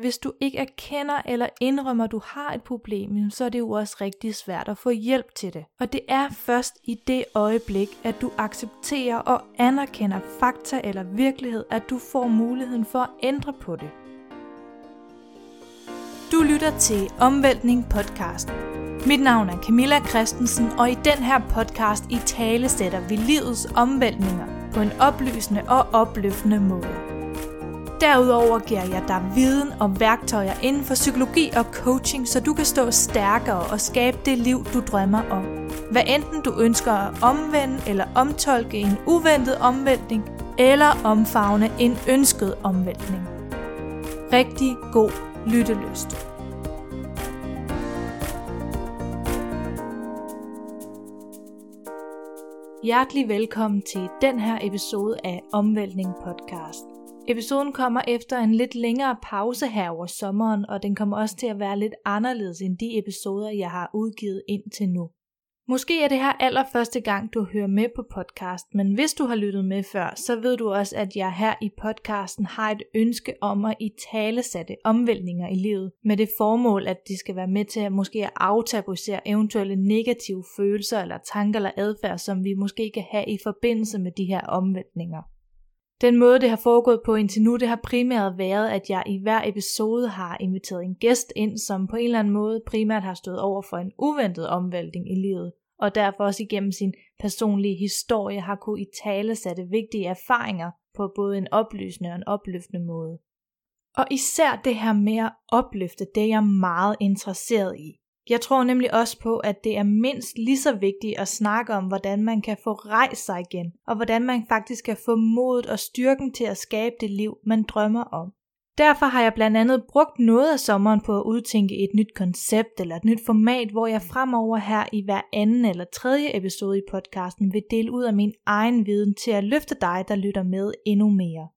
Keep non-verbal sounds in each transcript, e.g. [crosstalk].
hvis du ikke erkender eller indrømmer, at du har et problem, så er det jo også rigtig svært at få hjælp til det. Og det er først i det øjeblik, at du accepterer og anerkender fakta eller virkelighed, at du får muligheden for at ændre på det. Du lytter til Omvæltning podcast. Mit navn er Camilla Christensen, og i den her podcast i tale sætter vi livets omvæltninger på en oplysende og opløftende måde. Derudover giver jeg dig viden om værktøjer inden for psykologi og coaching, så du kan stå stærkere og skabe det liv, du drømmer om. Hvad enten du ønsker at omvende eller omtolke en uventet omvæltning, eller omfavne en ønsket omvæltning. Rigtig god lyttelyst. Hjertelig velkommen til den her episode af Omvæltning podcast. Episoden kommer efter en lidt længere pause her over sommeren, og den kommer også til at være lidt anderledes end de episoder, jeg har udgivet indtil nu. Måske er det her allerførste gang, du hører med på podcast, men hvis du har lyttet med før, så ved du også, at jeg her i podcasten har et ønske om at i tale sætte omvæltninger i livet, med det formål, at de skal være med til at måske at aftabuisere eventuelle negative følelser eller tanker eller adfærd, som vi måske kan have i forbindelse med de her omvæltninger. Den måde, det har foregået på indtil nu, det har primært været, at jeg i hver episode har inviteret en gæst ind, som på en eller anden måde primært har stået over for en uventet omvæltning i livet, og derfor også igennem sin personlige historie har kunne i tale sætte vigtige erfaringer på både en oplysende og en opløftende måde. Og især det her med at opløfte, det er jeg meget interesseret i. Jeg tror nemlig også på, at det er mindst lige så vigtigt at snakke om, hvordan man kan få rejst sig igen, og hvordan man faktisk kan få modet og styrken til at skabe det liv, man drømmer om. Derfor har jeg blandt andet brugt noget af sommeren på at udtænke et nyt koncept eller et nyt format, hvor jeg fremover her i hver anden eller tredje episode i podcasten vil dele ud af min egen viden til at løfte dig, der lytter med endnu mere.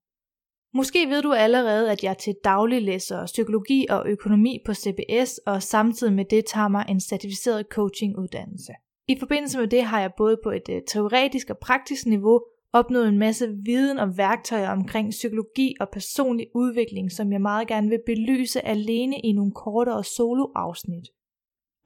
Måske ved du allerede, at jeg til daglig læser psykologi og økonomi på CBS, og samtidig med det tager mig en certificeret coachinguddannelse. I forbindelse med det har jeg både på et øh, teoretisk og praktisk niveau opnået en masse viden og værktøjer omkring psykologi og personlig udvikling, som jeg meget gerne vil belyse alene i nogle kortere soloafsnit.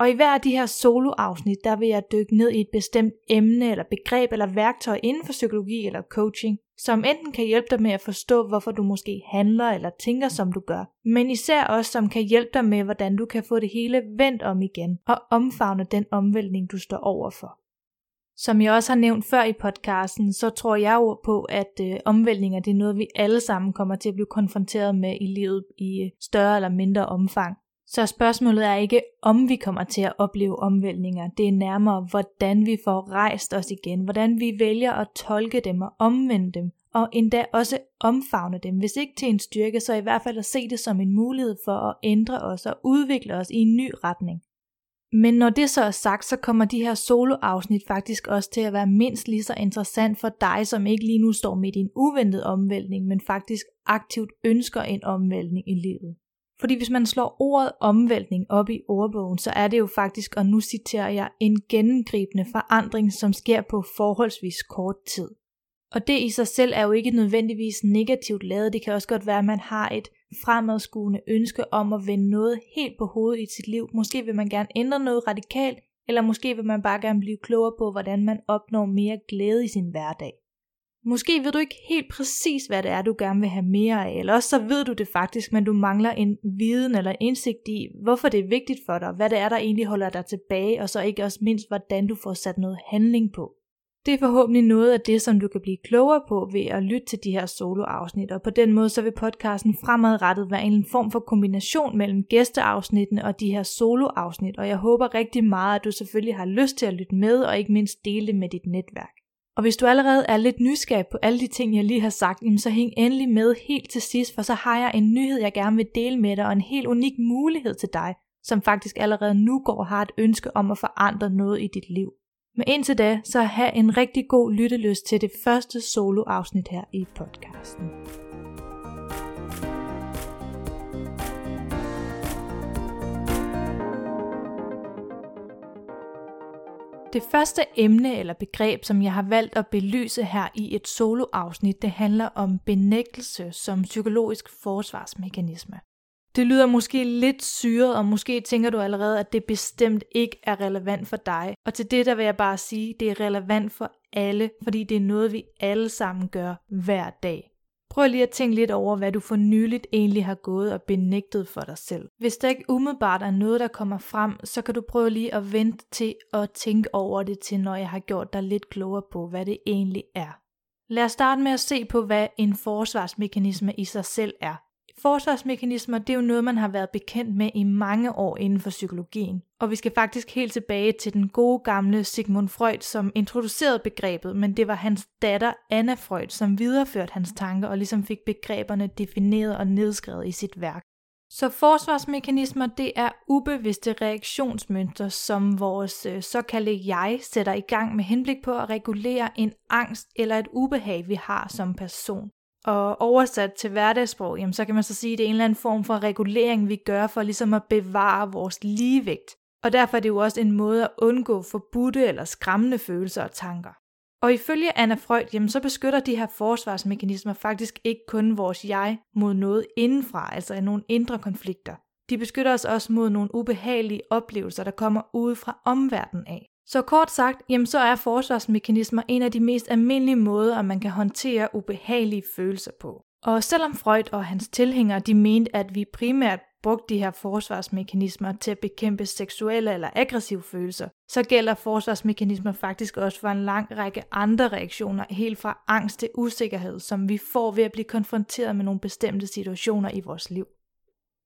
Og i hver af de her soloafsnit, der vil jeg dykke ned i et bestemt emne eller begreb eller værktøj inden for psykologi eller coaching, som enten kan hjælpe dig med at forstå, hvorfor du måske handler eller tænker, som du gør, men især også som kan hjælpe dig med, hvordan du kan få det hele vendt om igen og omfavne den omvæltning, du står overfor. Som jeg også har nævnt før i podcasten, så tror jeg jo på, at øh, omvæltninger det er noget, vi alle sammen kommer til at blive konfronteret med i livet i øh, større eller mindre omfang. Så spørgsmålet er ikke, om vi kommer til at opleve omvæltninger. Det er nærmere, hvordan vi får rejst os igen. Hvordan vi vælger at tolke dem og omvende dem. Og endda også omfavne dem. Hvis ikke til en styrke, så i hvert fald at se det som en mulighed for at ændre os og udvikle os i en ny retning. Men når det så er sagt, så kommer de her soloafsnit faktisk også til at være mindst lige så interessant for dig, som ikke lige nu står midt i en uventet omvæltning, men faktisk aktivt ønsker en omvæltning i livet. Fordi hvis man slår ordet omvæltning op i ordbogen, så er det jo faktisk, og nu citerer jeg, en gennemgribende forandring, som sker på forholdsvis kort tid. Og det i sig selv er jo ikke nødvendigvis negativt lavet. Det kan også godt være, at man har et fremadskuende ønske om at vende noget helt på hovedet i sit liv. Måske vil man gerne ændre noget radikalt, eller måske vil man bare gerne blive klogere på, hvordan man opnår mere glæde i sin hverdag. Måske ved du ikke helt præcis, hvad det er, du gerne vil have mere af, eller også så ved du det faktisk, men du mangler en viden eller indsigt i, hvorfor det er vigtigt for dig, hvad det er, der egentlig holder dig tilbage, og så ikke også mindst, hvordan du får sat noget handling på. Det er forhåbentlig noget af det, som du kan blive klogere på ved at lytte til de her soloafsnit, og på den måde så vil podcasten fremadrettet være en form for kombination mellem gæsteafsnittene og de her soloafsnit, og jeg håber rigtig meget, at du selvfølgelig har lyst til at lytte med, og ikke mindst dele det med dit netværk. Og hvis du allerede er lidt nysgerrig på alle de ting, jeg lige har sagt, så hæng endelig med helt til sidst, for så har jeg en nyhed, jeg gerne vil dele med dig, og en helt unik mulighed til dig, som faktisk allerede nu går og har et ønske om at forandre noget i dit liv. Men indtil da, så have en rigtig god lyttelyst til det første soloafsnit her i podcasten. Det første emne eller begreb, som jeg har valgt at belyse her i et soloafsnit, det handler om benægtelse som psykologisk forsvarsmekanisme. Det lyder måske lidt syret, og måske tænker du allerede, at det bestemt ikke er relevant for dig. Og til det der vil jeg bare sige, det er relevant for alle, fordi det er noget, vi alle sammen gør hver dag. Prøv lige at tænke lidt over, hvad du for nyligt egentlig har gået og benægtet for dig selv. Hvis der ikke umiddelbart er noget, der kommer frem, så kan du prøve lige at vente til at tænke over det til, når jeg har gjort dig lidt klogere på, hvad det egentlig er. Lad os starte med at se på, hvad en forsvarsmekanisme i sig selv er. Forsvarsmekanismer, det er jo noget, man har været bekendt med i mange år inden for psykologien. Og vi skal faktisk helt tilbage til den gode gamle Sigmund Freud, som introducerede begrebet, men det var hans datter Anna Freud, som videreførte hans tanker og ligesom fik begreberne defineret og nedskrevet i sit værk. Så forsvarsmekanismer, det er ubevidste reaktionsmønstre, som vores øh, såkaldte jeg sætter i gang med henblik på at regulere en angst eller et ubehag, vi har som person. Og oversat til hverdagssprog, jamen, så kan man så sige, at det er en eller anden form for regulering, vi gør for ligesom at bevare vores ligevægt. Og derfor er det jo også en måde at undgå forbudte eller skræmmende følelser og tanker. Og ifølge Anna Freud, jamen, så beskytter de her forsvarsmekanismer faktisk ikke kun vores jeg mod noget indenfra, altså nogle indre konflikter. De beskytter os også mod nogle ubehagelige oplevelser, der kommer ude fra omverdenen af. Så kort sagt, jamen så er forsvarsmekanismer en af de mest almindelige måder, at man kan håndtere ubehagelige følelser på. Og selvom Freud og hans tilhængere de mente, at vi primært brugte de her forsvarsmekanismer til at bekæmpe seksuelle eller aggressive følelser, så gælder forsvarsmekanismer faktisk også for en lang række andre reaktioner, helt fra angst til usikkerhed, som vi får ved at blive konfronteret med nogle bestemte situationer i vores liv.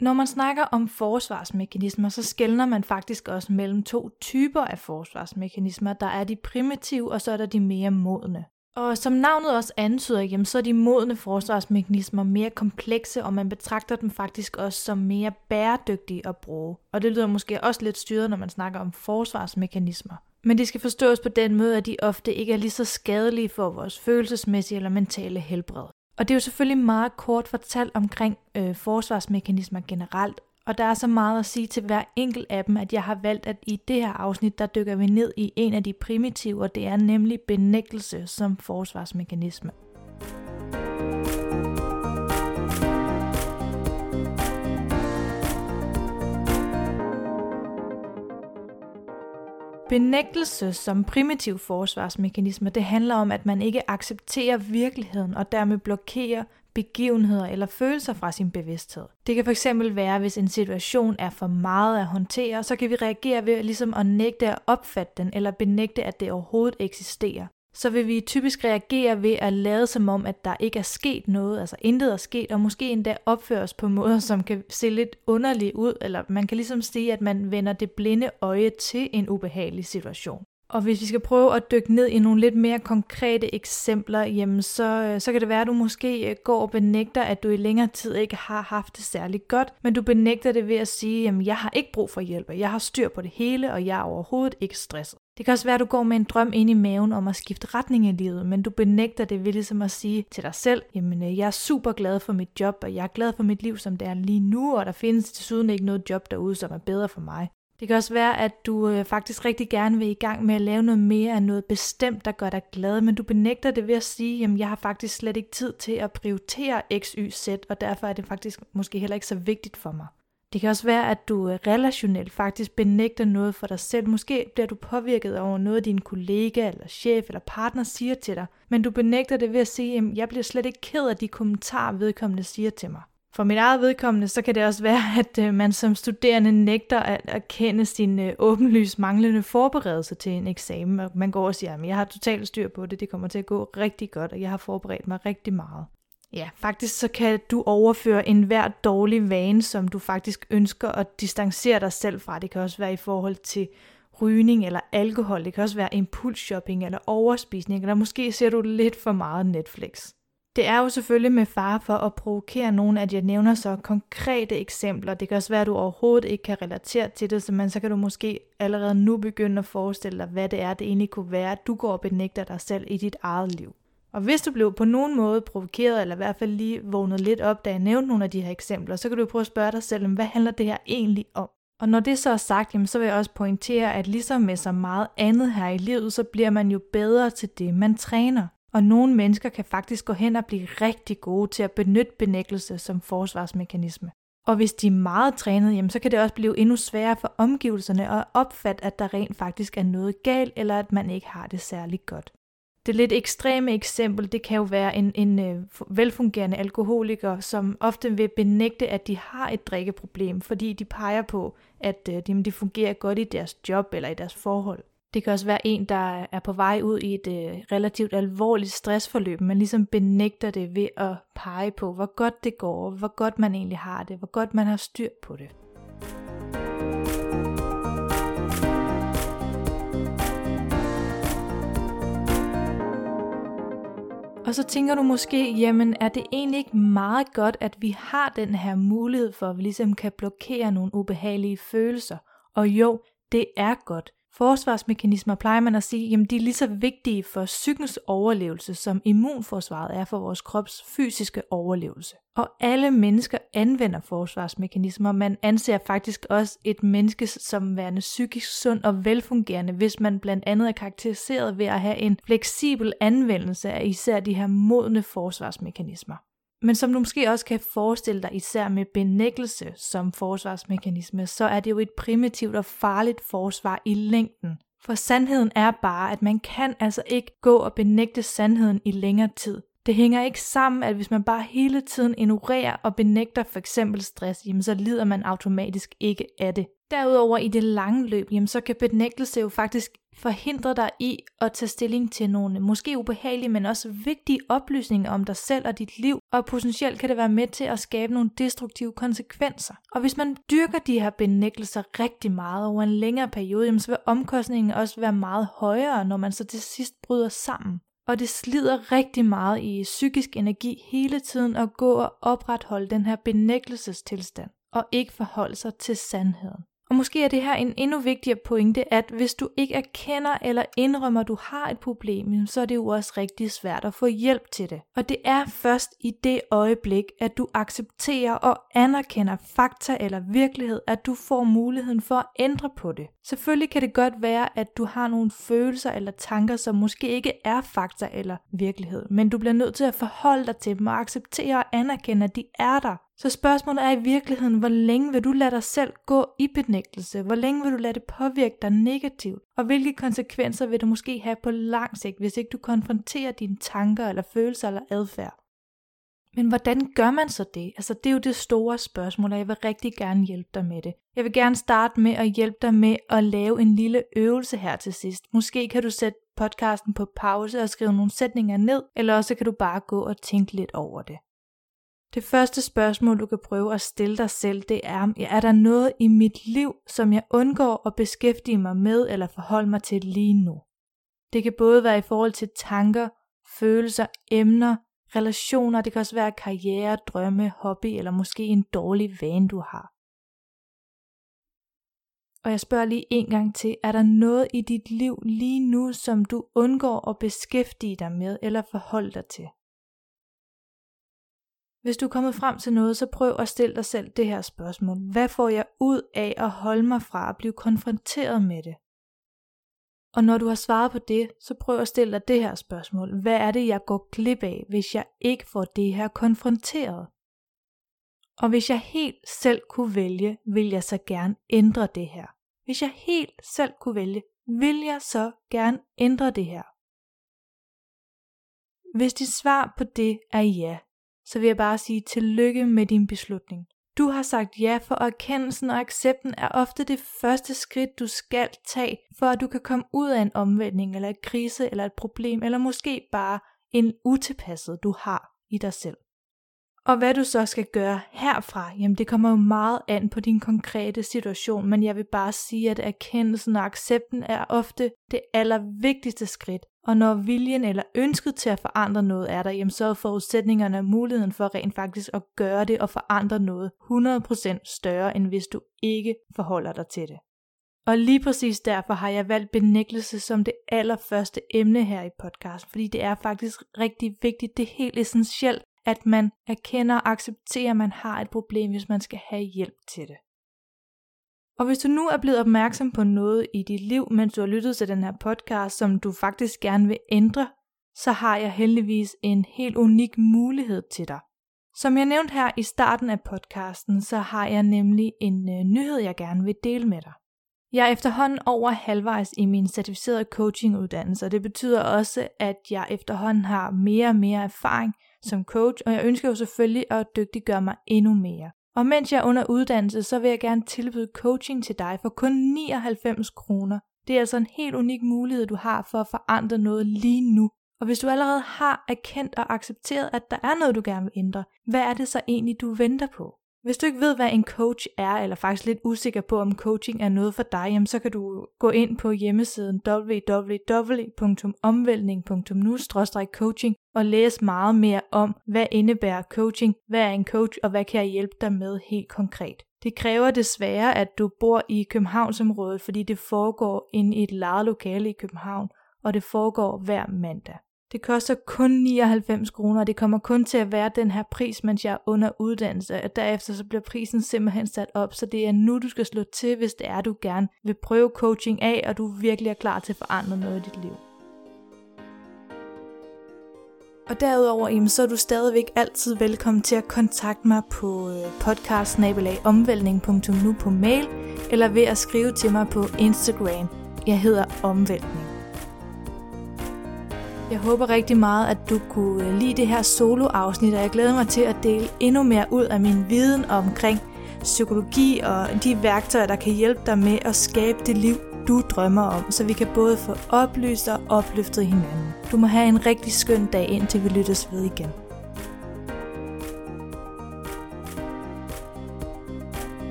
Når man snakker om forsvarsmekanismer, så skældner man faktisk også mellem to typer af forsvarsmekanismer. Der er de primitive, og så er der de mere modne. Og som navnet også antyder, jamen, så er de modne forsvarsmekanismer mere komplekse, og man betragter dem faktisk også som mere bæredygtige at bruge. Og det lyder måske også lidt styret, når man snakker om forsvarsmekanismer. Men de skal forstås på den måde, at de ofte ikke er lige så skadelige for vores følelsesmæssige eller mentale helbred. Og det er jo selvfølgelig meget kort fortalt omkring øh, forsvarsmekanismer generelt, og der er så meget at sige til hver enkelt af dem, at jeg har valgt, at i det her afsnit, der dykker vi ned i en af de primitive, og det er nemlig benægtelse som forsvarsmekanisme. Benægtelse som primitiv forsvarsmekanisme, det handler om, at man ikke accepterer virkeligheden og dermed blokerer begivenheder eller følelser fra sin bevidsthed. Det kan fx være, hvis en situation er for meget at håndtere, så kan vi reagere ved ligesom at nægte at opfatte den eller benægte, at det overhovedet eksisterer så vil vi typisk reagere ved at lade som om, at der ikke er sket noget, altså intet er sket, og måske endda opføre os på måder, som kan se lidt underligt ud, eller man kan ligesom sige, at man vender det blinde øje til en ubehagelig situation. Og hvis vi skal prøve at dykke ned i nogle lidt mere konkrete eksempler, jamen så, øh, så kan det være, at du måske øh, går og benægter, at du i længere tid ikke har haft det særligt godt, men du benægter det ved at sige, at jeg har ikke brug for hjælp, og jeg har styr på det hele, og jeg er overhovedet ikke stresset. Det kan også være, at du går med en drøm ind i maven om at skifte retning i livet, men du benægter det ved ligesom at sige til dig selv, jamen øh, jeg er super glad for mit job, og jeg er glad for mit liv, som det er lige nu, og der findes desuden ikke noget job derude, som er bedre for mig. Det kan også være, at du øh, faktisk rigtig gerne vil i gang med at lave noget mere af noget bestemt, der gør dig glad, men du benægter det ved at sige, jamen jeg har faktisk slet ikke tid til at prioritere X, Y, Z, og derfor er det faktisk måske heller ikke så vigtigt for mig. Det kan også være, at du øh, relationelt faktisk benægter noget for dig selv. Måske bliver du påvirket over noget, din kollega eller chef eller partner siger til dig, men du benægter det ved at sige, at jeg bliver slet ikke ked af de kommentarer, vedkommende siger til mig. For mit eget vedkommende, så kan det også være, [laughs] at øh, man som studerende nægter at erkende sin øh, åbenlyst manglende forberedelse til en eksamen, og man går og siger, at jeg har totalt styr på det, det kommer til at gå rigtig godt, og jeg har forberedt mig rigtig meget. Ja, faktisk så kan du overføre enhver dårlig vane, som du faktisk ønsker at distancere dig selv fra. Det kan også være i forhold til rygning eller alkohol. Det kan også være impulsshopping eller overspisning, eller måske ser du lidt for meget Netflix. Det er jo selvfølgelig med fare for at provokere nogen, at jeg nævner så konkrete eksempler. Det kan også være, at du overhovedet ikke kan relatere til det, så, man, så kan du måske allerede nu begynde at forestille dig, hvad det er, det egentlig kunne være, at du går og benægter dig selv i dit eget liv. Og hvis du blev på nogen måde provokeret, eller i hvert fald lige vågnet lidt op, da jeg nævnte nogle af de her eksempler, så kan du prøve at spørge dig selv, hvad handler det her egentlig om? Og når det så er sagt, jamen, så vil jeg også pointere, at ligesom med så meget andet her i livet, så bliver man jo bedre til det, man træner. Og nogle mennesker kan faktisk gå hen og blive rigtig gode til at benytte benægtelse som forsvarsmekanisme. Og hvis de er meget trænet, jamen, så kan det også blive endnu sværere for omgivelserne at opfatte, at der rent faktisk er noget galt, eller at man ikke har det særlig godt. Det lidt ekstreme eksempel, det kan jo være en, en øh, velfungerende alkoholiker, som ofte vil benægte, at de har et drikkeproblem, fordi de peger på, at øh, de, de fungerer godt i deres job eller i deres forhold. Det kan også være en, der er på vej ud i et øh, relativt alvorligt stressforløb, men ligesom benægter det ved at pege på, hvor godt det går, hvor godt man egentlig har det, hvor godt man har styr på det. Og så tænker du måske, jamen er det egentlig ikke meget godt, at vi har den her mulighed for, at vi ligesom kan blokere nogle ubehagelige følelser? Og jo, det er godt. Forsvarsmekanismer plejer man at sige, jamen de er lige så vigtige for psykens overlevelse, som immunforsvaret er for vores krops fysiske overlevelse. Og alle mennesker anvender forsvarsmekanismer. Man anser faktisk også et menneske som værende psykisk sund og velfungerende, hvis man blandt andet er karakteriseret ved at have en fleksibel anvendelse af især de her modne forsvarsmekanismer. Men som du måske også kan forestille dig, især med benægtelse som forsvarsmekanisme, så er det jo et primitivt og farligt forsvar i længden. For sandheden er bare, at man kan altså ikke gå og benægte sandheden i længere tid. Det hænger ikke sammen, at hvis man bare hele tiden ignorerer og benægter for eksempel stress, jamen så lider man automatisk ikke af det. Derudover i det lange løb, jamen så kan benægtelse jo faktisk forhindre dig i at tage stilling til nogle måske ubehagelige, men også vigtige oplysninger om dig selv og dit liv, og potentielt kan det være med til at skabe nogle destruktive konsekvenser. Og hvis man dyrker de her benægtelser rigtig meget over en længere periode, jamen så vil omkostningen også være meget højere, når man så til sidst bryder sammen. Og det slider rigtig meget i psykisk energi hele tiden at gå og opretholde den her benægtelsestilstand, og ikke forholde sig til sandheden. Og måske er det her en endnu vigtigere pointe, at hvis du ikke erkender eller indrømmer, at du har et problem, så er det jo også rigtig svært at få hjælp til det. Og det er først i det øjeblik, at du accepterer og anerkender fakta eller virkelighed, at du får muligheden for at ændre på det. Selvfølgelig kan det godt være, at du har nogle følelser eller tanker, som måske ikke er fakta eller virkelighed, men du bliver nødt til at forholde dig til dem og acceptere og anerkende, at de er der. Så spørgsmålet er i virkeligheden, hvor længe vil du lade dig selv gå i benægtelse? Hvor længe vil du lade det påvirke dig negativt? Og hvilke konsekvenser vil det måske have på lang sigt, hvis ikke du konfronterer dine tanker eller følelser eller adfærd? Men hvordan gør man så det? Altså det er jo det store spørgsmål, og jeg vil rigtig gerne hjælpe dig med det. Jeg vil gerne starte med at hjælpe dig med at lave en lille øvelse her til sidst. Måske kan du sætte podcasten på pause og skrive nogle sætninger ned, eller også kan du bare gå og tænke lidt over det. Det første spørgsmål, du kan prøve at stille dig selv, det er, er der noget i mit liv, som jeg undgår at beskæftige mig med eller forholde mig til lige nu? Det kan både være i forhold til tanker, følelser, emner, relationer, det kan også være karriere, drømme, hobby eller måske en dårlig vane, du har. Og jeg spørger lige en gang til, er der noget i dit liv lige nu, som du undgår at beskæftige dig med eller forholde dig til? Hvis du er kommet frem til noget, så prøv at stille dig selv det her spørgsmål. Hvad får jeg ud af at holde mig fra at blive konfronteret med det? Og når du har svaret på det, så prøv at stille dig det her spørgsmål. Hvad er det, jeg går glip af, hvis jeg ikke får det her konfronteret? Og hvis jeg helt selv kunne vælge, vil jeg så gerne ændre det her. Hvis jeg helt selv kunne vælge, vil jeg så gerne ændre det her. Hvis dit svar på det er ja, så vil jeg bare sige tillykke med din beslutning. Du har sagt ja, for erkendelsen og accepten er ofte det første skridt, du skal tage, for at du kan komme ud af en omvæltning, eller et krise, eller et problem, eller måske bare en utilpasset, du har i dig selv. Og hvad du så skal gøre herfra, jamen det kommer jo meget an på din konkrete situation, men jeg vil bare sige, at erkendelsen og accepten er ofte det allervigtigste skridt. Og når viljen eller ønsket til at forandre noget er der, jamen så er forudsætningerne og muligheden for rent faktisk at gøre det og forandre noget 100% større, end hvis du ikke forholder dig til det. Og lige præcis derfor har jeg valgt benægtelse som det allerførste emne her i podcasten, fordi det er faktisk rigtig vigtigt, det er helt essentielt, at man erkender og accepterer, at man har et problem, hvis man skal have hjælp til det. Og hvis du nu er blevet opmærksom på noget i dit liv, mens du har lyttet til den her podcast, som du faktisk gerne vil ændre, så har jeg heldigvis en helt unik mulighed til dig. Som jeg nævnte her i starten af podcasten, så har jeg nemlig en øh, nyhed, jeg gerne vil dele med dig. Jeg er efterhånden over halvvejs i min certificerede coachinguddannelse, og det betyder også, at jeg efterhånden har mere og mere erfaring som coach, og jeg ønsker jo selvfølgelig at dygtiggøre mig endnu mere. Og mens jeg er under uddannelse, så vil jeg gerne tilbyde coaching til dig for kun 99 kroner. Det er altså en helt unik mulighed, du har for at forandre noget lige nu. Og hvis du allerede har erkendt og accepteret, at der er noget, du gerne vil ændre, hvad er det så egentlig, du venter på? Hvis du ikke ved, hvad en coach er, eller faktisk lidt usikker på, om coaching er noget for dig, jamen så kan du gå ind på hjemmesiden www.omvæltning.nu-coaching og læse meget mere om, hvad indebærer coaching, hvad er en coach, og hvad kan jeg hjælpe dig med helt konkret. Det kræver desværre, at du bor i Københavnsområdet, fordi det foregår inde i et lejet lokale i København, og det foregår hver mandag. Det koster kun 99 kroner, og det kommer kun til at være den her pris, mens jeg er under uddannelse, og derefter så bliver prisen simpelthen sat op, så det er nu, du skal slå til, hvis det er, du gerne vil prøve coaching af, og du virkelig er klar til at forandre noget i dit liv. Og derudover, så er du stadigvæk altid velkommen til at kontakte mig på øh, podcastnabelag.omvæltning.nu på mail, eller ved at skrive til mig på Instagram. Jeg hedder Omvæltning. Jeg håber rigtig meget, at du kunne øh, lide det her solo-afsnit, og jeg glæder mig til at dele endnu mere ud af min viden omkring psykologi og de værktøjer, der kan hjælpe dig med at skabe det liv, du drømmer om, så vi kan både få oplyst og opløftet hinanden. Du må have en rigtig skøn dag, indtil vi lyttes ved igen.